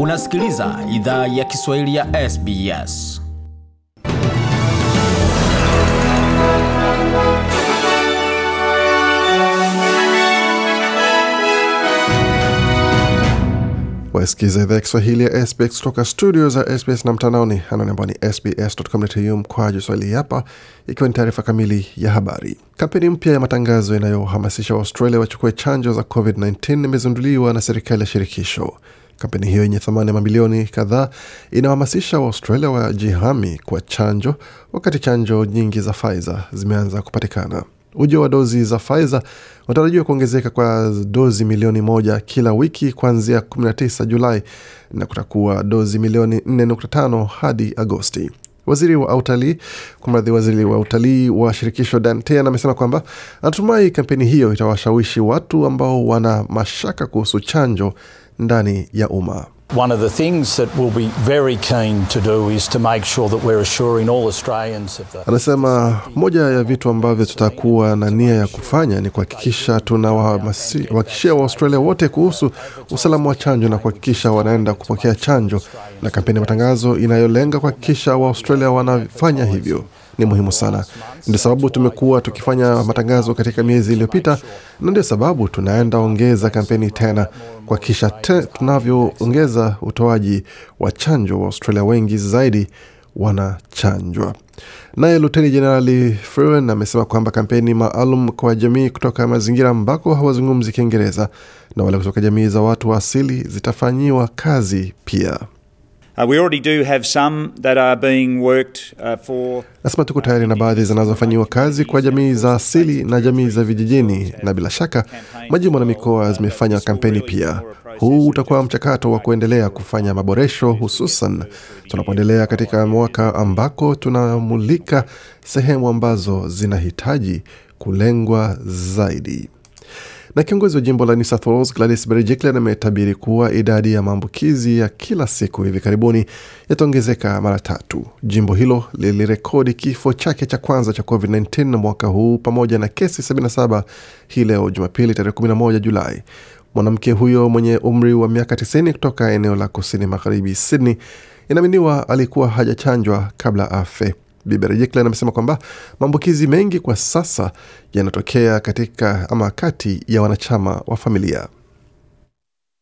Unasikiliza idhaa ya Kiswahili ya SBS. Wasikiliza idhaa ya Kiswahili ya SBS kutoka studio za SBS na mtandaoni, anwani ambao ni sbs.com.au mkwaju swahili hapa, ikiwa ni taarifa kamili ya habari. Kampeni mpya ya matangazo inayohamasisha Waustralia wachukue chanjo za COVID-19 imezinduliwa na serikali ya shirikisho. Kampeni hiyo yenye thamani ya mamilioni kadhaa inawahamasisha Waaustralia wajihami kwa chanjo, wakati chanjo nyingi za Pfizer zimeanza kupatikana. Ujio wa dozi za Pfizer unatarajiwa kuongezeka kwa dozi milioni moja kila wiki kuanzia 19 Julai na kutakuwa dozi milioni 4.5 hadi Agosti. Waziri wa utalii kumradhi, waziri wa utalii wa shirikisho Dan Tehan amesema kwamba anatumai kampeni hiyo itawashawishi watu ambao wana mashaka kuhusu chanjo ndani ya umma. One of the things that we'll be very keen to do is to make sure that we're assuring all Australians of the Anasema moja ya vitu ambavyo tutakuwa na nia ya kufanya ni kuhakikisha tunawahakikishia Waaustralia wote kuhusu usalama wa chanjo na kuhakikisha wanaenda kupokea chanjo, na kampeni ya matangazo inayolenga kuhakikisha Waaustralia wanafanya hivyo ni muhimu sana. Ndio sababu tumekuwa tukifanya matangazo katika miezi iliyopita, na ndio sababu tunaenda ongeza kampeni tena kuhakikisha te, tunavyoongeza utoaji wa chanjo, wa Australia wengi zaidi wanachanjwa. Naye Luteni Jenerali Frewen amesema kwamba kampeni maalum kwa jamii kutoka mazingira ambako hawazungumzi Kiingereza na wale kutoka jamii za watu wa asili zitafanyiwa kazi pia. Uh, we already do have some that are being worked uh, for Nasema tuko tayari na baadhi zinazofanyiwa kazi kwa jamii za asili na jamii za vijijini, na bila shaka majimbo na mikoa zimefanya kampeni pia. Huu utakuwa mchakato wa kuendelea kufanya maboresho, hususan tunapoendelea katika mwaka ambako tunamulika sehemu ambazo zinahitaji kulengwa zaidi. Na kiongozi wa jimbo la New South Wales Gladys Berejiklian ametabiri kuwa idadi ya maambukizi ya kila siku hivi karibuni yataongezeka mara tatu. Jimbo hilo lilirekodi kifo chake cha kwanza cha COVID-19 mwaka huu pamoja na kesi 77 hii leo Jumapili tarehe 11 Julai. Mwanamke huyo mwenye umri wa miaka 90 kutoka eneo la kusini magharibi Sydney inaaminiwa alikuwa hajachanjwa kabla afe. Bibi Rejiklian amesema kwamba maambukizi mengi kwa sasa yanatokea katika ama kati ya wanachama wa familia.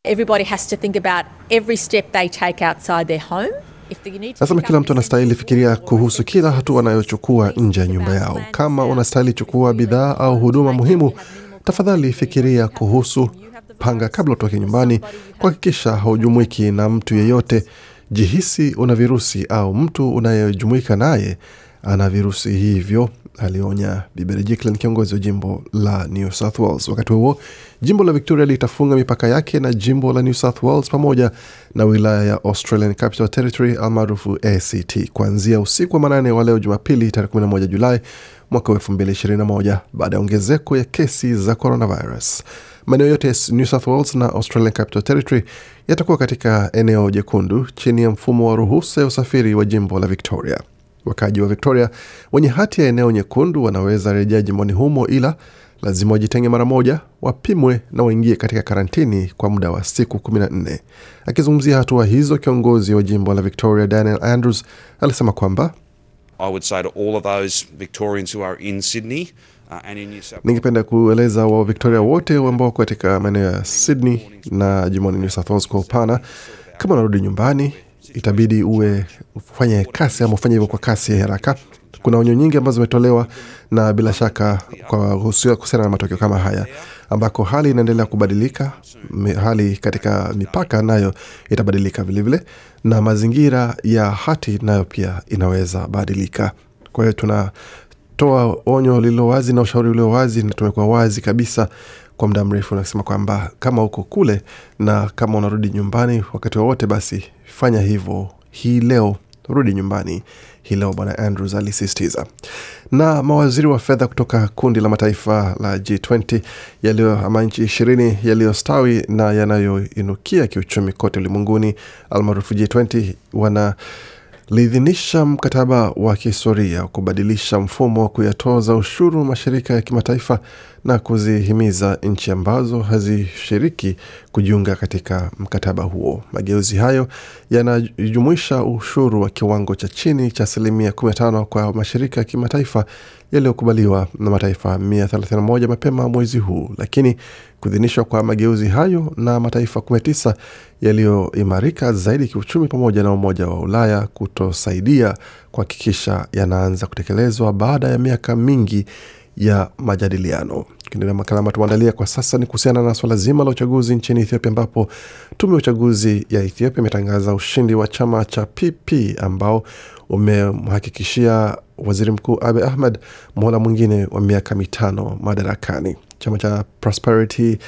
Everybody has to think about every step they take outside their home. If you need to Nasema kila mtu anastahili fikiria kuhusu kila hatua anayochukua nje ya nyumba yao. Kama unastahili chukua bidhaa au huduma muhimu, tafadhali fikiria kuhusu, panga kabla utoke nyumbani, kuhakikisha haujumuiki na mtu yeyote. Jihisi una virusi au mtu unayejumuika naye ana virusi hivyo, alionya Rejiklian, kiongozi wa jimbo la New South Wales. Wakati huo jimbo la Victoria litafunga mipaka yake na jimbo la New South Wales pamoja na wilaya ya Australian Capital Territory almaarufu ACT kuanzia usiku wa manane wa leo Jumapili tarehe 11 Julai mwaka wa 2021 baada ya ongezeko ya kesi za coronavirus. Maeneo yote New South Wales na Australian Capital Territory yatakuwa katika eneo jekundu chini ya mfumo wa ruhusa ya usafiri wa jimbo la Victoria. Wakaaji wa Victoria wenye hati ya eneo nyekundu wanaweza rejea jimboni humo, ila lazima wajitenge mara moja, wapimwe na waingie katika karantini kwa muda wa siku 14. Akizungumzia hatua hizo, kiongozi wa jimbo la Victoria Daniel Andrews alisema kwamba I would say to all of those Victorians who are in Sydney uh. Ningependa kueleza wa Victoria wote ambao katika maeneo ya Sydney na jimboni New South Wales kwa upana, kama unarudi nyumbani, itabidi uwe ufanye kasi ama ufanye hivyo kwa kasi ya haraka. Kuna onyo nyingi ambazo zimetolewa na bila shaka kwa kuhusiana na matokeo kama haya, ambako hali inaendelea kubadilika. Hali katika mipaka nayo itabadilika vilevile, na mazingira ya hati nayo pia inaweza badilika. Kwa hiyo tuna toa onyo lililo wazi na ushauri ulio wazi, na tumekuwa wazi kabisa kwa muda mrefu, nakisema kwamba kama uko kule na kama unarudi nyumbani wakati wowote, basi fanya hivyo hii leo, rudi nyumbani hii leo, Bwana Andrews alisisitiza. Na mawaziri wa fedha kutoka kundi la mataifa la G20 yaliyo ama nchi ishirini yaliyostawi na yanayoinukia kiuchumi kote ulimwenguni almaarufu G20 wana liidhinisha mkataba wa kihistoria wa kubadilisha mfumo wa kuyatoza ushuru mashirika ya kimataifa na kuzihimiza nchi ambazo hazishiriki kujiunga katika mkataba huo. Mageuzi hayo yanajumuisha ushuru wa kiwango cha chini cha asilimia 15 kwa mashirika ya kimataifa yaliyokubaliwa na mataifa 131 mapema mwezi huu, lakini kuidhinishwa kwa mageuzi hayo na mataifa 19 yaliyoimarika zaidi kiuchumi pamoja na Umoja wa Ulaya kutosaidia kuhakikisha yanaanza kutekelezwa baada ya miaka mingi ya majadiliano. Kiendelea makala ambayo tumeandalia kwa sasa ni kuhusiana na swala zima la uchaguzi nchini Ethiopia, ambapo tume ya uchaguzi ya Ethiopia imetangaza ushindi wa chama cha PP ambao umemhakikishia waziri mkuu Abiy Ahmed muhula mwingine wa miaka mitano madarakani. Chama cha Prosperity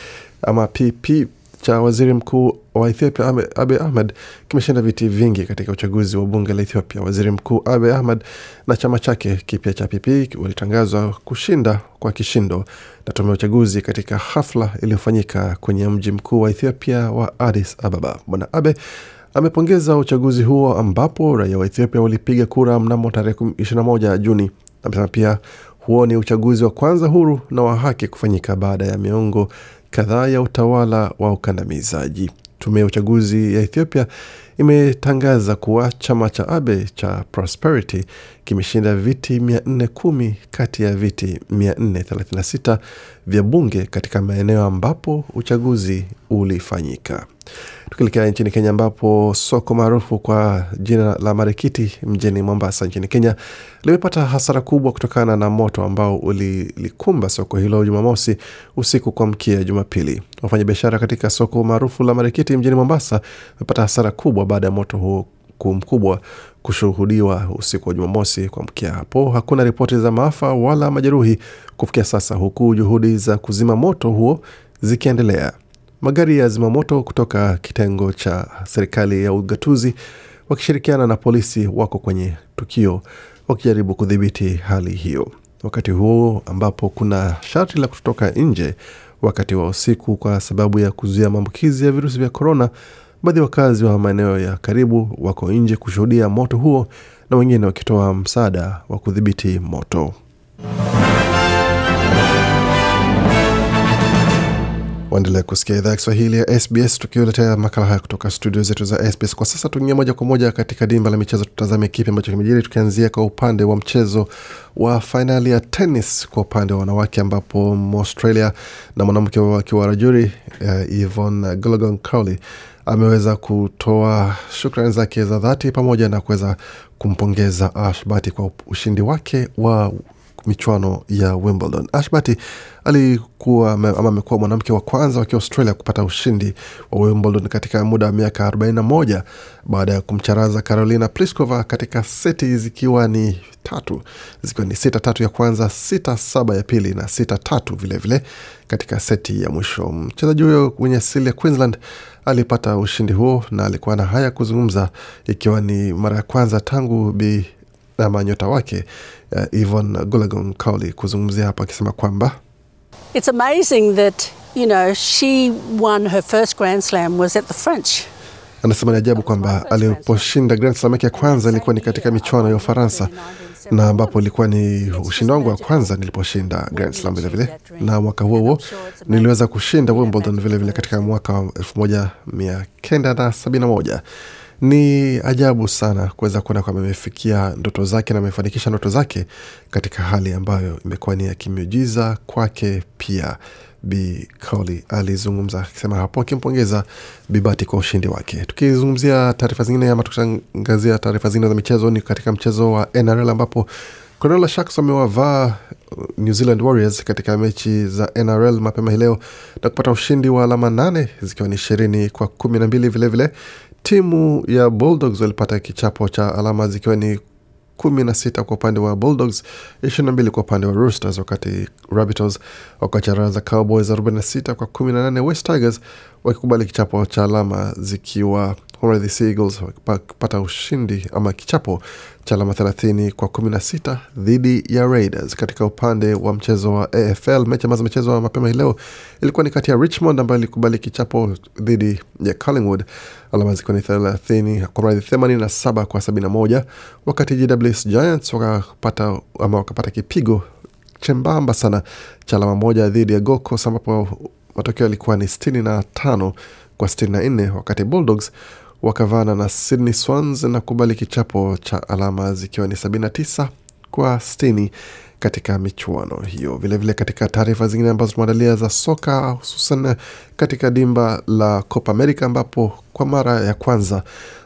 ama PP cha waziri mkuu wa Ethiopia Abiy Ahmed kimeshinda viti vingi katika uchaguzi wa bunge la Ethiopia. Waziri mkuu Abiy Ahmed na chama chake kipya cha PP walitangazwa kushinda kwa kishindo na tume ya uchaguzi katika hafla iliyofanyika kwenye mji mkuu wa Ethiopia wa Addis Ababa. Bwana Abe amepongeza uchaguzi huo ambapo raia wa Ethiopia walipiga kura mnamo tarehe 21 Juni. Amesema pia huo ni uchaguzi wa kwanza huru na wa haki kufanyika baada ya miongo kadhaa ya utawala wa ukandamizaji. Tume ya uchaguzi ya Ethiopia imetangaza kuwa chama cha Abe cha Prosperity kimeshinda viti 410 kati ya viti 436 vya bunge katika maeneo ambapo uchaguzi ulifanyika. Tukielekea nchini Kenya, ambapo soko maarufu kwa jina la Marikiti mjini Mombasa nchini Kenya limepata hasara kubwa kutokana na moto ambao ulilikumba soko hilo Jumamosi usiku kuamkia Jumapili. Wafanyabiashara katika soko maarufu la Marikiti mjini Mombasa wamepata hasara kubwa baada ya moto huo mkubwa kushuhudiwa usiku wa Jumamosi kuamkia hapo. Hakuna ripoti za maafa wala majeruhi kufikia sasa, huku juhudi za kuzima moto huo zikiendelea. Magari ya zimamoto kutoka kitengo cha serikali ya ugatuzi wakishirikiana na polisi wako kwenye tukio wakijaribu kudhibiti hali hiyo, wakati huo ambapo kuna sharti la kutotoka nje wakati wa usiku kwa sababu ya kuzuia maambukizi ya virusi vya korona. Baadhi ya wakazi wa maeneo ya karibu wako nje kushuhudia moto huo na wengine wakitoa msaada wa kudhibiti moto. Waendelea kusikia idhaa ya Kiswahili ya SBS tukiletea makala haya kutoka studio zetu za SBS. Kwa sasa tuingia moja kwa moja katika dimba la michezo, tutazame kipi ambacho kimejiri, tukianzia kwa upande wa mchezo wa fainali ya tenis kwa upande wa wanawake, ambapo Australia na mwanamke wa kiwarajuri uh, Yvonne Goolagong Crawley ameweza kutoa shukrani zake za dhati pamoja na kuweza kumpongeza Ash Barty kwa ushindi wake wa michuano ya Wimbledon. Ash alikuwa ama amekuwa mwanamke wa kwanza wa Kiaustralia kupata ushindi wa Wimbledon katika muda wa miaka 41 baada ya kumcharaza Carolina Pliskova katika seti zikiwa ni tatu zikiwa ni sita tatu ya kwanza, sita saba ya pili na sita tatu vilevile katika seti ya mwisho. Mchezaji huyo mwenye asili ya Queensland alipata ushindi huo na alikuwa na haya kuzungumza, ikiwa ni mara ya kwanza tangu bi ama nyota wake uh, Yvonne Goolagong Cowley kuzungumzia hapa akisema kwamba It's amazing that you know she won her first Grand Slam was at the French. Anasema ni ajabu kwamba aliposhinda Grand Slam yake ya kwanza ilikuwa ni katika michuano ya Ufaransa na ambapo ilikuwa ni ushindi wangu wa kwanza niliposhinda Grand Slam vilevile, na mwaka huo huo niliweza kushinda Wimbledon vilevile vile katika mwaka wa 1971. Ni ajabu sana kuweza kuona kwamba amefikia ndoto zake na amefanikisha ndoto zake katika hali ambayo imekuwa ni ya kimiujiza kwake pia. Bi alizungumza akisema hapo akimpongeza Bibati kwa ushindi wake. Tukizungumzia taarifa zingine ama tukiangazia taarifa zingine za michezo, ni katika mchezo wa NRL ambapo Cronulla Sharks wamewavaa New Zealand Warriors katika mechi za NRL mapema hii leo na kupata ushindi wa alama nane zikiwa ni ishirini kwa kumi na mbili vilevile timu ya Bulldogs walipata kichapo cha alama zikiwa ni kumi na sita kwa upande wa Bulldogs, ishirini na mbili kwa upande wa Roosters, wakati Rabbitohs wakacharaza Cowboys arobaini na sita kwa kumi na nane. West Tigers wakikubali kichapo cha alama zikiwa Alright, Seagulls wakipata ushindi ama kichapo cha alama 30 kwa 16 dhidi ya Raiders. Katika upande wa mchezo wa AFL, mechi ambazo zimechezwa mapema hii leo ilikuwa ni kati ya Richmond ambayo ilikubali kichapo dhidi ya Collingwood, alama zikiwa ni 30 kwa mradhi 87 kwa 71, wakati GWS Giants wakapata ama wakapata kipigo chembamba sana cha alama moja dhidi ya Gold Coast ambapo matokeo yalikuwa ni 65 kwa 64, wakati Bulldogs wakavana na Sydney Swans na kubali kichapo cha alama zikiwa ni 79 kwa 60 katika michuano hiyo. Vilevile vile katika taarifa zingine ambazo tumeandalia za soka, hususan katika dimba la Copa America ambapo kwa mara ya kwanza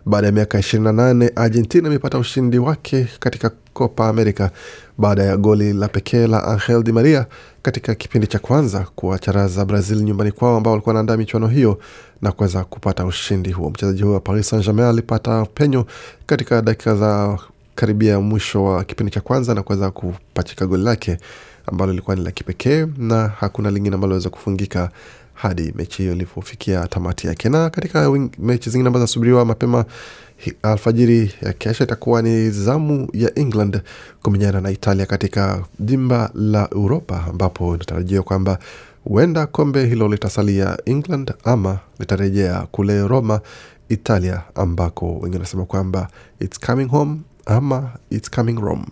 baada ya miaka 28 Argentina imepata ushindi wake katika Copa America baada ya goli la pekee la Angel Di Maria katika kipindi cha kwanza kuwacharaza Brazil nyumbani kwao ambao walikuwa wanaandaa michuano hiyo na kuweza kupata ushindi huo. Mchezaji huyo wa Paris Saint Germain alipata penyo katika dakika za karibia mwisho wa kipindi cha kwanza na kuweza kupachika goli lake ambalo lilikuwa ni la kipekee na hakuna lingine ambalo liweza kufungika hadi mechi hiyo ilipofikia tamati yake. Na katika mechi zingine ambazo zinasubiriwa mapema alfajiri ya kesho itakuwa ni zamu ya England kumenyana na Italia katika dimba la Uropa, ambapo inatarajiwa kwamba huenda kombe hilo litasalia England ama litarejea kule Roma, Italia, ambako wengine wanasema kwamba it's coming home ama it's coming Rome.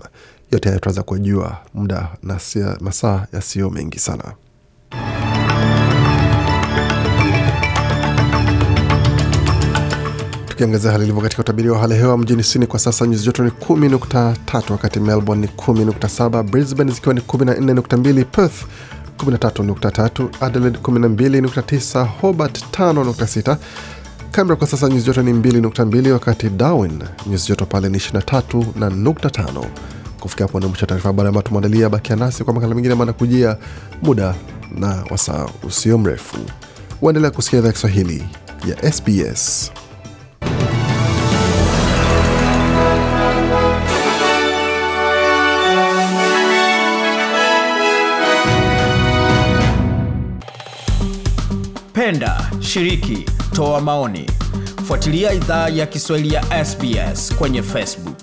Yote hayo tunaweza kujua muda na masaa yasiyo mengi sana. Tukiangazia hali ilivyo katika utabiri wa hali ya hewa mjini Sydney kwa sasa nyuzi joto ni 10.3, wakati Melbourne ni 10.7, Brisbane zikiwa ni 14.2, Perth 13.3, Adelaide 12.9, Hobart 5.6, Canberra kwa sasa nyuzi joto ni 2.2, wakati Darwin nyuzi joto pale ni 23 na nukta. Kufikia hapo ndio mwisho taarifa habari ambayo tumeandalia. Bakia nasi kwa makala mengine maana kujia muda na wasaa usio mrefu. Waendelea kusikia idhaa Kiswahili ya SBS. Penda, shiriki, toa maoni. Fuatilia idhaa ya Kiswahili ya SBS kwenye Facebook.